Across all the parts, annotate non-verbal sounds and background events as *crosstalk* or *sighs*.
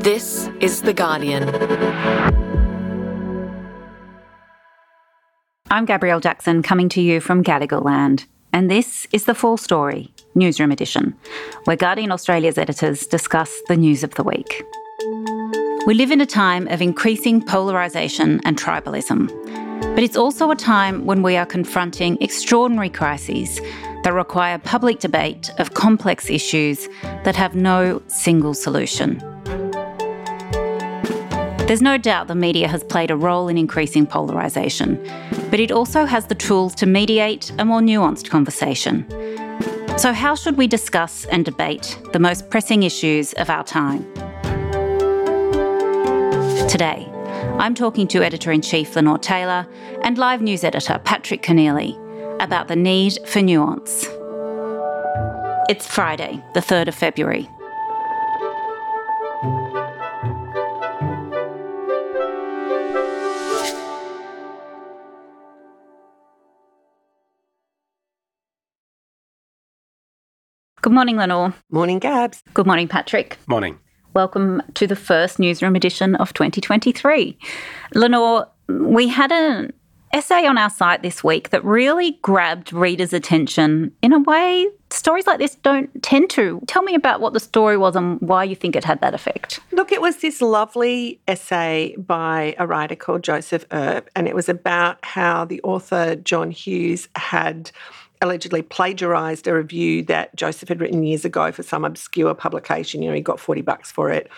This is The Guardian. I'm Gabrielle Jackson coming to you from Gadigal Land, and this is the Full Story, Newsroom Edition, where Guardian Australia's editors discuss the news of the week. We live in a time of increasing polarisation and tribalism, but it's also a time when we are confronting extraordinary crises that require public debate of complex issues that have no single solution. There's no doubt the media has played a role in increasing polarisation, but it also has the tools to mediate a more nuanced conversation. So, how should we discuss and debate the most pressing issues of our time? Today, I'm talking to Editor in Chief Lenore Taylor and Live News Editor Patrick Keneally about the need for nuance. It's Friday, the 3rd of February. Good morning, Lenore. Morning, Gabs. Good morning, Patrick. Morning. Welcome to the first newsroom edition of 2023. Lenore, we had an essay on our site this week that really grabbed readers' attention in a way stories like this don't tend to. Tell me about what the story was and why you think it had that effect. Look, it was this lovely essay by a writer called Joseph Earp, and it was about how the author John Hughes had allegedly plagiarized a review that Joseph had written years ago for some obscure publication. You know, he got 40 bucks for it.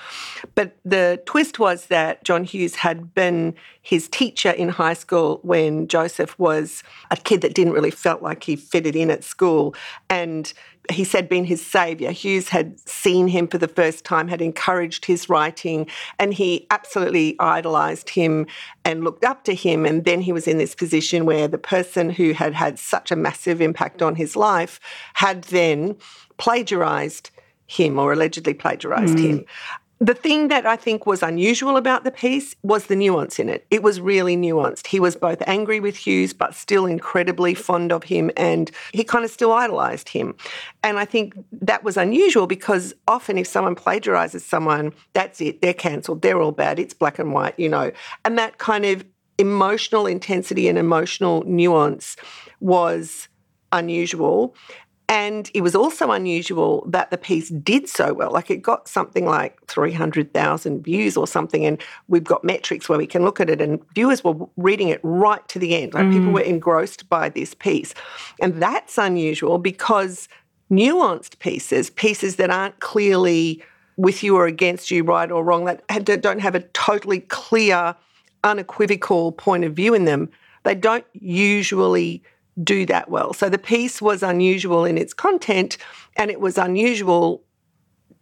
But the twist was that John Hughes had been his teacher in high school when Joseph was a kid that didn't really felt like he fitted in at school. And he said being his saviour. Hughes had seen him for the first time, had encouraged his writing, and he absolutely idolised him and looked up to him. And then he was in this position where the person who had had such a massive impact on his life had then plagiarised him or allegedly plagiarized mm. him. The thing that I think was unusual about the piece was the nuance in it. It was really nuanced. He was both angry with Hughes, but still incredibly fond of him, and he kind of still idolized him. And I think that was unusual because often if someone plagiarizes someone, that's it, they're cancelled, they're all bad, it's black and white, you know. And that kind of emotional intensity and emotional nuance was unusual. And it was also unusual that the piece did so well. Like it got something like 300,000 views or something. And we've got metrics where we can look at it, and viewers were reading it right to the end. Like mm. people were engrossed by this piece. And that's unusual because nuanced pieces, pieces that aren't clearly with you or against you, right or wrong, that don't have a totally clear, unequivocal point of view in them, they don't usually do that well. So the piece was unusual in its content, and it was unusual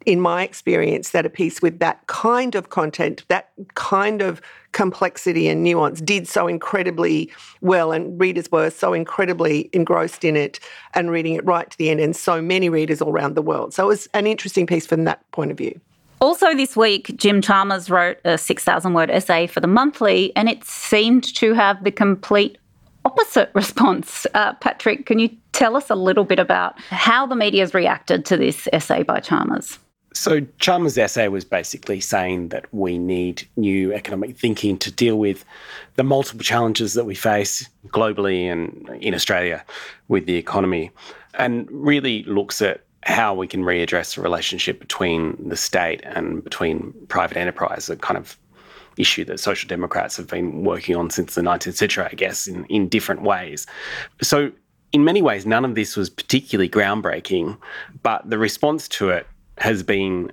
in my experience that a piece with that kind of content, that kind of complexity and nuance did so incredibly well, and readers were so incredibly engrossed in it and reading it right to the end, and so many readers all around the world. So it was an interesting piece from that point of view. Also, this week, Jim Chalmers wrote a 6,000 word essay for the monthly, and it seemed to have the complete opposite response. Uh, Patrick, can you tell us a little bit about how the media has reacted to this essay by Chalmers? So, Chalmers' essay was basically saying that we need new economic thinking to deal with the multiple challenges that we face globally and in Australia with the economy, and really looks at how we can readdress the relationship between the state and between private enterprise, a kind of issue that social democrats have been working on since the 19th century, I guess, in, in different ways. So, in many ways, none of this was particularly groundbreaking, but the response to it has been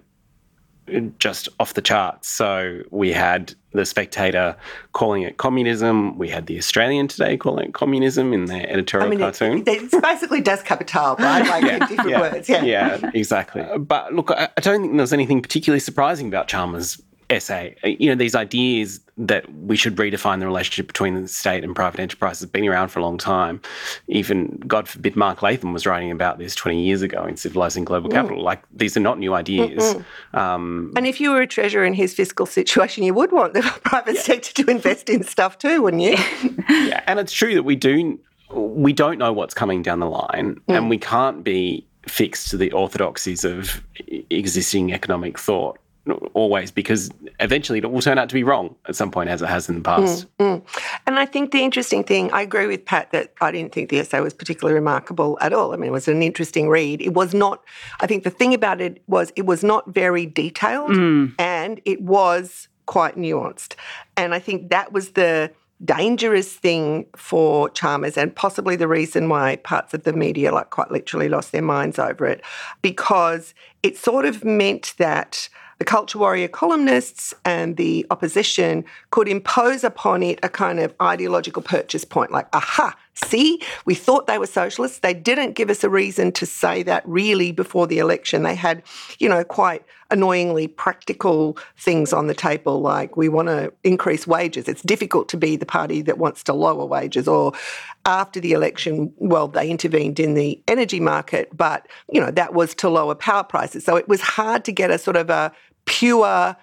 just off the charts. So we had the Spectator calling it communism. We had the Australian today calling it communism in their editorial I mean, cartoon. It, it's basically Das Kapital, right? *laughs* Like yeah, in different yeah, words. Yeah, yeah, exactly. *laughs* But look, I, I don't think there was anything particularly surprising about Chalmers' essay. You know, these ideas that we should redefine the relationship between the state and private enterprise has been around for a long time. Even, God forbid, Mark Latham was writing about this 20 years ago in Civilizing Global mm. Capital. Like, these are not new ideas. Um, and if you were a treasurer in his fiscal situation, you would want the *laughs* private yeah. sector to invest in stuff too, wouldn't you? *laughs* yeah, and it's true that we do. We don't know what's coming down the line, mm. and we can't be fixed to the orthodoxies of existing economic thought always because eventually it will turn out to be wrong at some point, as it has in the past. Mm, mm. And I think the interesting thing, I agree with Pat that I didn't think the essay was particularly remarkable at all. I mean, it was an interesting read. It was not, I think the thing about it was it was not very detailed Mm. and it was quite nuanced. And I think that was the dangerous thing for Chalmers and possibly the reason why parts of the media like quite literally lost their minds over it because it sort of meant that the culture warrior columnists and the opposition could impose upon it a kind of ideological purchase point like aha see we thought they were socialists. They didn't give us a reason to say that really before the election. They had you know quite annoyingly practical things on the table like we want to increase wages. It's difficult to be the party that wants to lower wages or after the election well they intervened in the energy market but you know that was to lower power prices. So it was hard to get a sort of a pure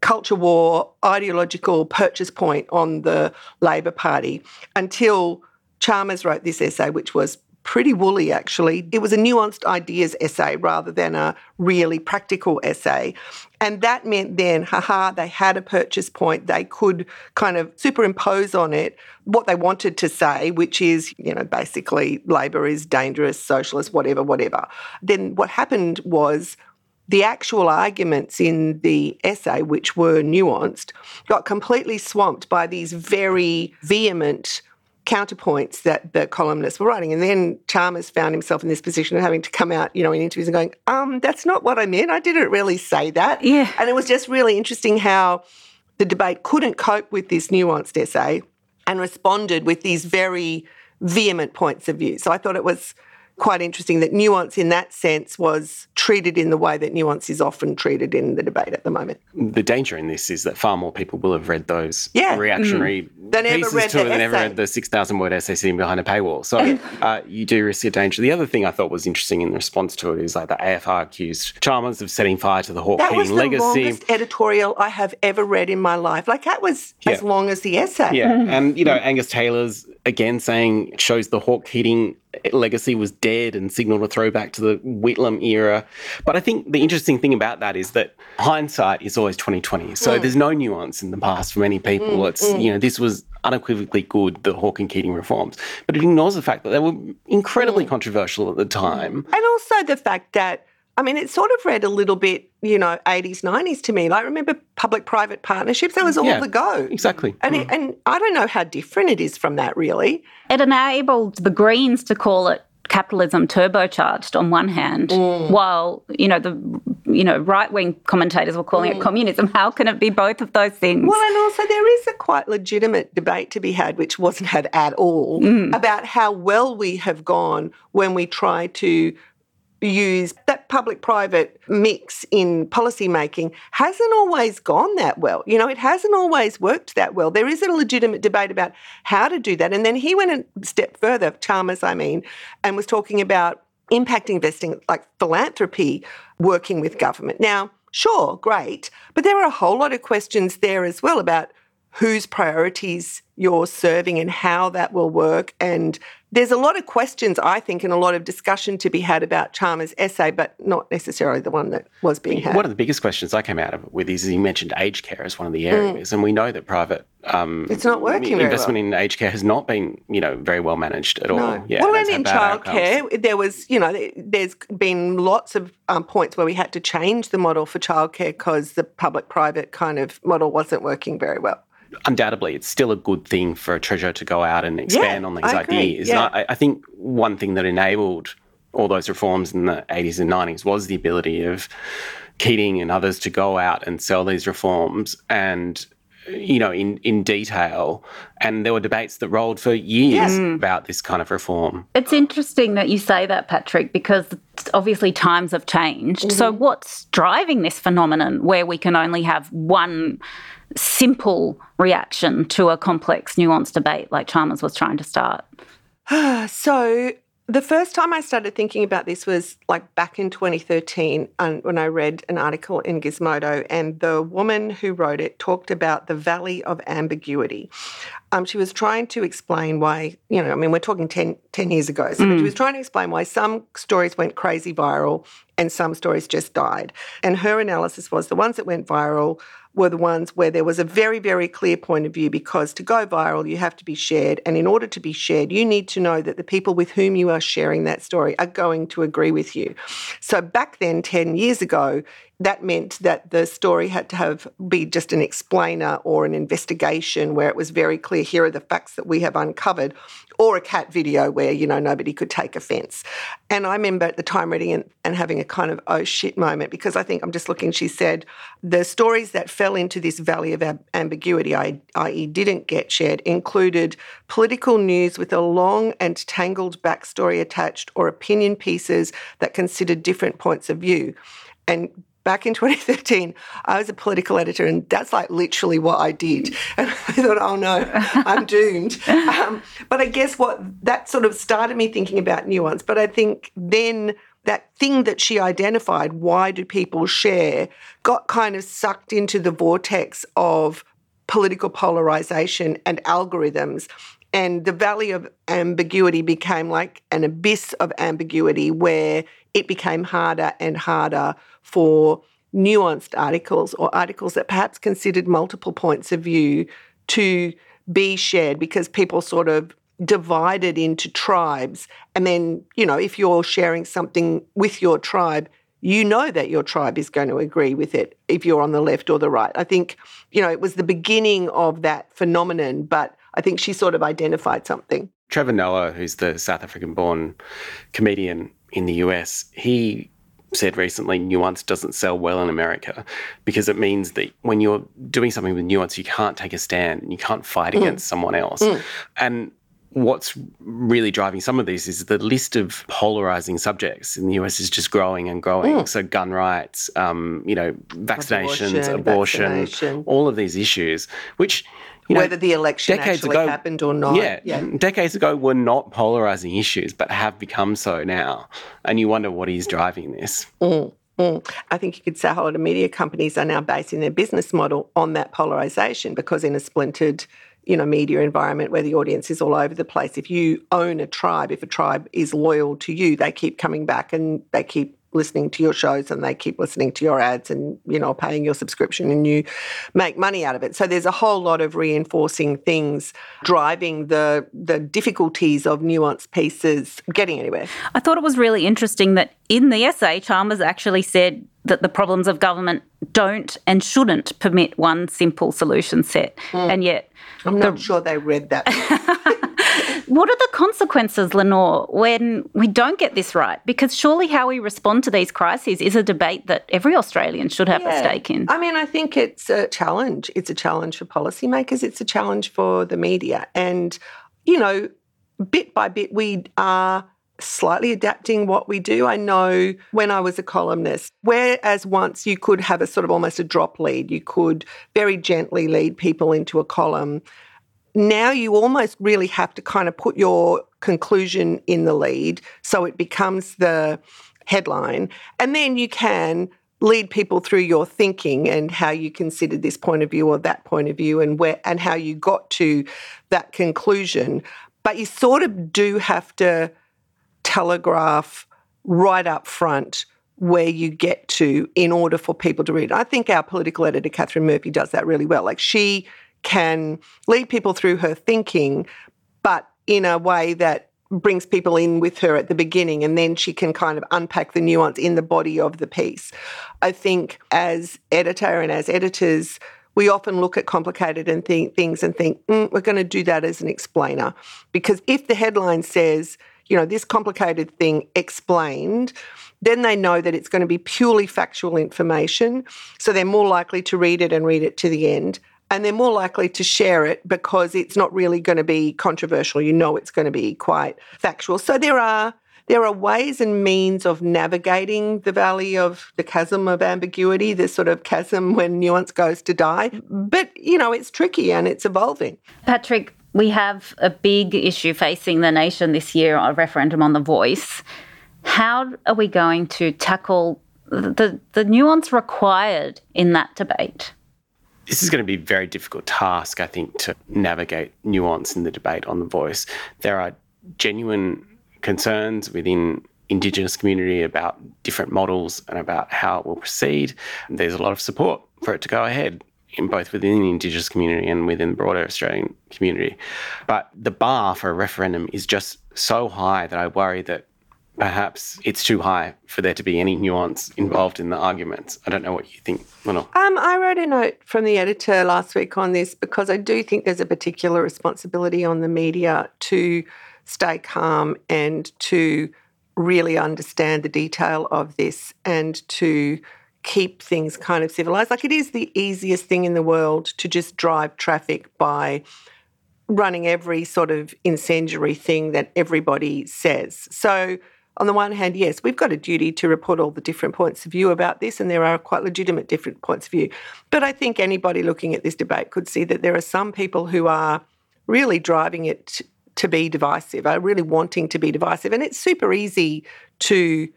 culture war ideological purchase point on the Labor Party until Chalmers wrote this essay, which was pretty woolly actually. It was a nuanced ideas essay rather than a really practical essay. And that meant then, haha, they had a purchase point. They could kind of superimpose on it what they wanted to say, which is, you know, basically Labor is dangerous, socialist, whatever, whatever. Then what happened was the actual arguments in the essay, which were nuanced, got completely swamped by these very vehement counterpoints that the columnists were writing. And then Chalmers found himself in this position of having to come out, you know, in interviews and going, um, that's not what I meant. I didn't really say that. Yeah. And it was just really interesting how the debate couldn't cope with this nuanced essay and responded with these very vehement points of view. So I thought it was quite interesting that nuance in that sense was treated in the way that nuance is often treated in the debate at the moment. The danger in this is that far more people will have read those Yeah. reactionary They never pieces read to the it than ever read the 6,000 word essay sitting behind a paywall. So *laughs* uh, you do risk a danger. The other thing I thought was interesting in response to it is like the AFR accused Chalmers of setting fire to the Hawke That was the legacy. longest editorial I have ever read in my life. Like that was as long as the essay. Yeah, and you know Angus Taylor's again saying shows the Hawke Keating legacy was dead and signalled a throwback to the Whitlam era. But I think the interesting thing about that is that hindsight is always twenty twenty. So mm. there's no nuance in the past for many people. Mm, it's mm. you know this was unequivocally good the Hawke and Keating reforms, but it ignores the fact that they were incredibly controversial at the time. And also the fact that, I mean, it sort of read a little bit, you know, 80s, 90s to me. Like, remember public private partnerships? That was all Yeah, the go. Exactly. And, it, mm. and I don't know how different it is from that, really. It enabled the Greens to call it capitalism turbocharged on one hand, mm. while you know the you know right wing commentators were calling it mm. communism. How can it be both of those things? Well, and also there is a quite legitimate debate to be had, which wasn't had at all, about how well we have gone when we try to use that public private mix in policy making hasn't always gone that well. You know, it hasn't always worked that well. There is a legitimate debate about how to do that. And then he went a step further, Chalmers, I mean, and was talking about impact investing, like philanthropy, working with government. Now, sure, great, but there are a whole lot of questions there as well about whose priorities you're serving and how that will work. And there's a lot of questions, I think, and a lot of discussion to be had about Chalmers' essay, but not necessarily the one that was being had. One of the biggest questions I came out of it with is he mentioned aged care as one of the areas, and we know that private um, It's not working investment in aged care has not been, you know, very well managed at all. No. Yeah, well, and in childcare, there was, you know, there- there's been lots of um, points where we had to change the model for childcare because the public-private kind of model wasn't working very well. Undoubtedly it's still a good thing for a treasurer to go out and expand on these I ideas. yeah. I, I think one thing that enabled all those reforms in the 80s and 90s was the ability of Keating and others to go out and sell these reforms and you know in in detail. And there were debates that rolled for years mm. about this kind of reform. It's interesting that you say that, Patrick, because obviously times have changed. So, mm-hmm. what's driving this phenomenon where we can only have one simple reaction to a complex, nuanced debate like Chalmers was trying to start? *sighs* So the first time I started thinking about this was like back in 2013 and when I read an article in Gizmodo and the woman who wrote it talked about the valley of ambiguity. Um, she was trying to explain why, you know, I mean, we're talking 10, 10 years ago. So mm. she was trying to explain why some stories went crazy viral and some stories just died. And her analysis was the ones that went viral were the ones where there was a very, very clear point of view because to go viral, you have to be shared. And in order to be shared, you need to know that the people with whom you are sharing that story are going to agree with you. So back then, 10 years ago, that meant that the story had to have be just an explainer or an investigation where it was very clear here are the facts that we have uncovered or a cat video where you know nobody could take offense and i remember at the time reading and, and having a kind of oh shit moment because i think i'm just looking she said the stories that fell into this valley of ambiguity i.e didn't get shared included political news with a long and tangled backstory attached or opinion pieces that considered different points of view. And back in *laughs* 2013, I was a political editor, and that's like literally what I did. And *laughs* I thought, oh no, I'm doomed. *laughs* Um, but I guess what that sort of started me thinking about nuance. But I think then that thing that she identified, why do people share, got kind of sucked into the vortex of political polarization and algorithms. And the valley of ambiguity became like an abyss of ambiguity where it became harder and harder for nuanced articles or articles that perhaps considered multiple points of view to be shared because people sort of divided into tribes. And then, you know, if you're sharing something with your tribe, you know that your tribe is going to agree with it if you're on the left or the right. I think, you know, it was the beginning of that phenomenon, but I think she sort of identified something. Trevor Noah, who's the South African born comedian in the US, he said recently nuance doesn't sell well in America because it means that when you're doing something with nuance, you can't take a stand and you can't fight mm. against someone else. Mm. And what's really driving some of this is the list of polarizing subjects in the US is just growing and growing. Mm. So gun rights, um, you know, vaccinations, abortion, abortion vaccination. all of these issues, which you know, whether the election actually ago, happened or not. Yeah, yeah, decades ago were not polarizing issues, but have become so now. And you wonder what is driving this. Mm, mm. I think you could say a whole lot of media companies are now basing their business model on that polarization because in a splintered you know media environment where the audience is all over the place if you own a tribe if a tribe is loyal to you they keep coming back and they keep listening to your shows and they keep listening to your ads and you know paying your subscription and you make money out of it. So there's a whole lot of reinforcing things driving the the difficulties of nuanced pieces getting anywhere. I thought it was really interesting that in the essay chalmers actually said that the problems of government don't and shouldn't permit one simple solution set. Mm. and yet i'm not the, sure they read that *laughs* What are the consequences, Lenore, when we don't get this right? Because surely how we respond to these crises is a debate that every Australian should have yeah. a stake in. I mean, I think it's a challenge. It's a challenge for policymakers, it's a challenge for the media. And, you know, bit by bit, we are slightly adapting what we do. I know when I was a columnist, whereas once you could have a sort of almost a drop lead, you could very gently lead people into a column now you almost really have to kind of put your conclusion in the lead so it becomes the headline. And then you can lead people through your thinking and how you considered this point of view or that point of view and where and how you got to that conclusion. But you sort of do have to telegraph right up front where you get to in order for people to read. I think our political editor, Katharine Murphy, does that really well. Like she can lead people through her thinking, but in a way that brings people in with her at the beginning and then she can kind of unpack the nuance in the body of the piece. I think as editor and as editors, we often look at complicated and th- things and think, mm, we're going to do that as an explainer. Because if the headline says, you know, this complicated thing explained, then they know that it's going to be purely factual information. So they're more likely to read it and read it to the end and they're more likely to share it because it's not really going to be controversial. You know it's going to be quite factual. So there are there are ways and means of navigating the valley of the chasm of ambiguity, this sort of chasm when nuance goes to die. But, you know, it's tricky and it's evolving. Patrick, we have a big issue facing the nation this year, a referendum on the voice. How are we going to tackle the, the nuance required in that debate? This is going to be a very difficult task, I think, to navigate nuance in the debate on the voice. There are genuine concerns within Indigenous community about different models and about how it will proceed. There's a lot of support for it to go ahead in both within the Indigenous community and within the broader Australian community. But the bar for a referendum is just so high that I worry that perhaps it's too high for there to be any nuance involved in the arguments. I don't know what you think, Lenore. Um, I wrote a note from the editor last week on this because I do think there's a particular responsibility on the media to stay calm and to really understand the detail of this and to keep things kind of civilized. Like it is the easiest thing in the world to just drive traffic by running every sort of incendiary thing that everybody says. So, on the one hand, yes, we've got a duty to report all the different points of view about this, and there are quite legitimate different points of view. But I think anybody looking at this debate could see that there are some people who are really driving it to be divisive, are really wanting to be divisive. And it's super easy to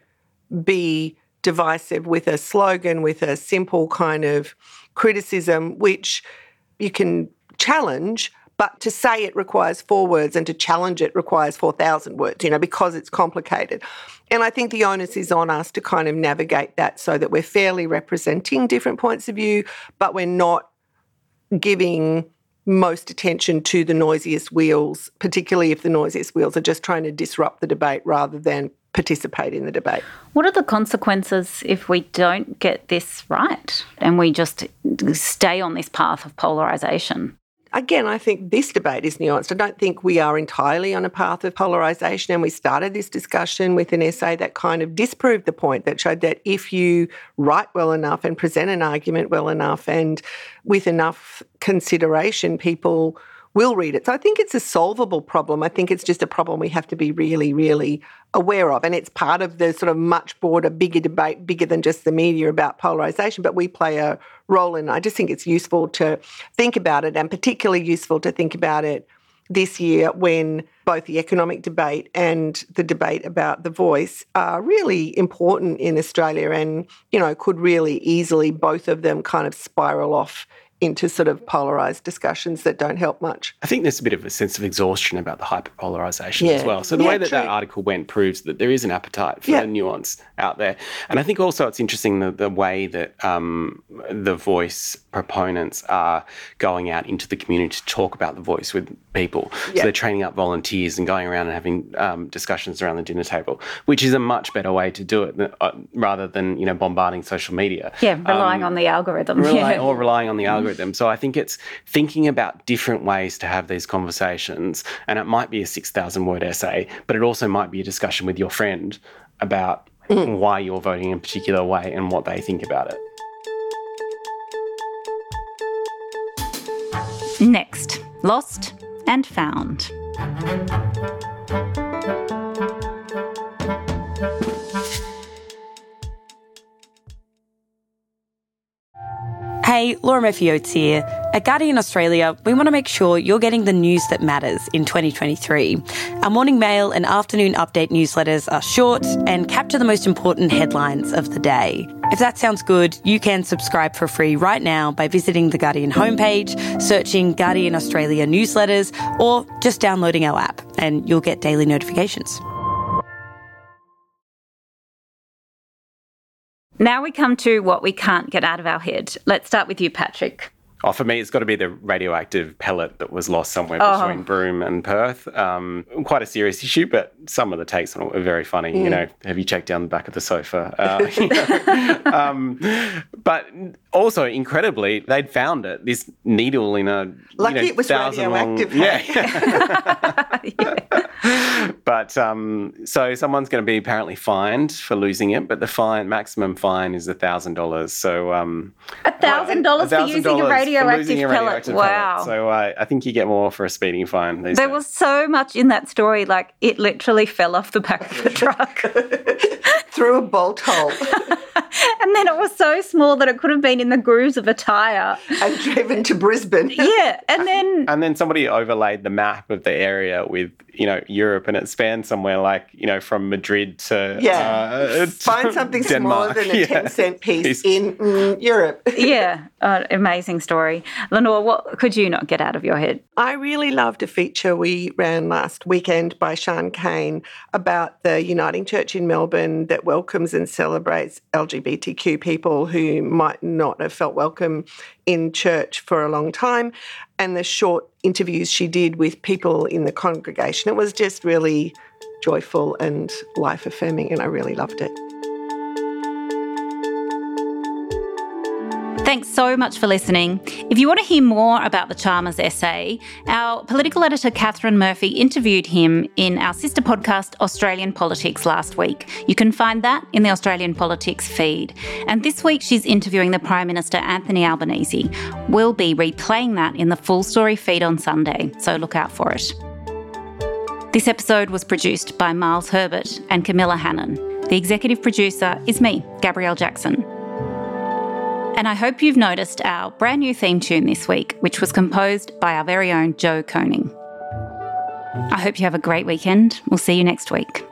be divisive with a slogan, with a simple kind of criticism, which you can challenge. But to say it requires four words and to challenge it requires 4,000 words, you know, because it's complicated. And I think the onus is on us to kind of navigate that so that we're fairly representing different points of view, but we're not giving most attention to the noisiest wheels, particularly if the noisiest wheels are just trying to disrupt the debate rather than participate in the debate. What are the consequences if we don't get this right and we just stay on this path of polarisation? Again, I think this debate is nuanced. I don't think we are entirely on a path of polarisation. And we started this discussion with an essay that kind of disproved the point that showed that if you write well enough and present an argument well enough and with enough consideration, people will read it. So I think it's a solvable problem. I think it's just a problem we have to be really, really aware of. And it's part of the sort of much broader, bigger debate, bigger than just the media about polarisation, but we play a role in it. I just think it's useful to think about it and particularly useful to think about it this year when both the economic debate and the debate about the voice are really important in Australia and, you know, could really easily both of them kind of spiral off into sort of polarized discussions that don't help much. I think there's a bit of a sense of exhaustion about the hyperpolarization yeah. as well. So the yeah, way that true. that article went proves that there is an appetite for yeah. nuance out there. And I think also it's interesting the, the way that um, the voice proponents are going out into the community to talk about the voice with people. So they're training up volunteers and going around and having um, discussions around the dinner table, which is a much better way to do it than, uh, rather than you know bombarding social media. Yeah, relying um, on the algorithm. *laughs* Rely, or relying on the algorithm. So I think it's thinking about different ways to have these conversations. And it might be a 6,000 word essay, but it also might be a discussion with your friend about mm. why you're voting in a particular way and what they think about it. Next, lost and found. Hey, Laura Oates here. At Guardian Australia, we want to make sure you're getting the news that matters in 2023. Our morning mail and afternoon update newsletters are short and capture the most important headlines of the day. If that sounds good, you can subscribe for free right now by visiting the Guardian homepage, searching Guardian Australia newsletters, or just downloading our app, and you'll get daily notifications. Now we come to what we can't get out of our head. Let's start with you, Patrick. Oh, for me, it's got to be the radioactive pellet that was lost somewhere oh. between Broome and Perth. Um, quite a serious issue, but some of the takes on it were very funny. Mm. You know, have you checked down the back of the sofa? Uh, *laughs* you know, *laughs* um, but also, incredibly, they'd found it. This needle in a lucky you know, it was radioactive. Long, yeah. *laughs* yeah. But um, so someone's going to be apparently fined for losing it, but the fine maximum fine is a thousand dollars. So um, a thousand dollars for using a radioactive pellet. Wow. Pellet. So uh, I think you get more for a speeding fine. there days. was so much in that story, like it literally fell off the back of the truck. *laughs* through a bolt hole. *laughs* and then it was so small that it could have been in the grooves of a tyre. and driven to Brisbane. Yeah, and then And then somebody overlaid the map of the area with, you know, Europe and it spanned somewhere like, you know, from Madrid to Yeah. uh, Find something smaller than a *laughs* Yeah. 10 cent piece Piece. in mm, Europe. *laughs* yeah, uh, amazing story. Lenore, what could you not get out of your head? I really loved a feature we ran last weekend by Siân Cain about the Uniting Church in Melbourne that welcomes and celebrates LGBTQ people who might not have felt welcome in church for a long time, and the short interviews she did with people in the congregation. It was just really joyful and life affirming, and I really loved it. Thanks so much for listening. If you want to hear more about the Chalmers essay, our political editor Katharine Murphy interviewed him in our sister podcast, Australian Politics, last week. You can find that in the Australian Politics feed. And this week she's interviewing the Prime Minister Anthony Albanese. We'll be replaying that in the full story feed on Sunday, so look out for it. This episode was produced by Miles Herbert and Camilla Hannon. The executive producer is me, Gabrielle Jackson. And I hope you've noticed our brand new theme tune this week, which was composed by our very own Joe Koning. I hope you have a great weekend. We'll see you next week.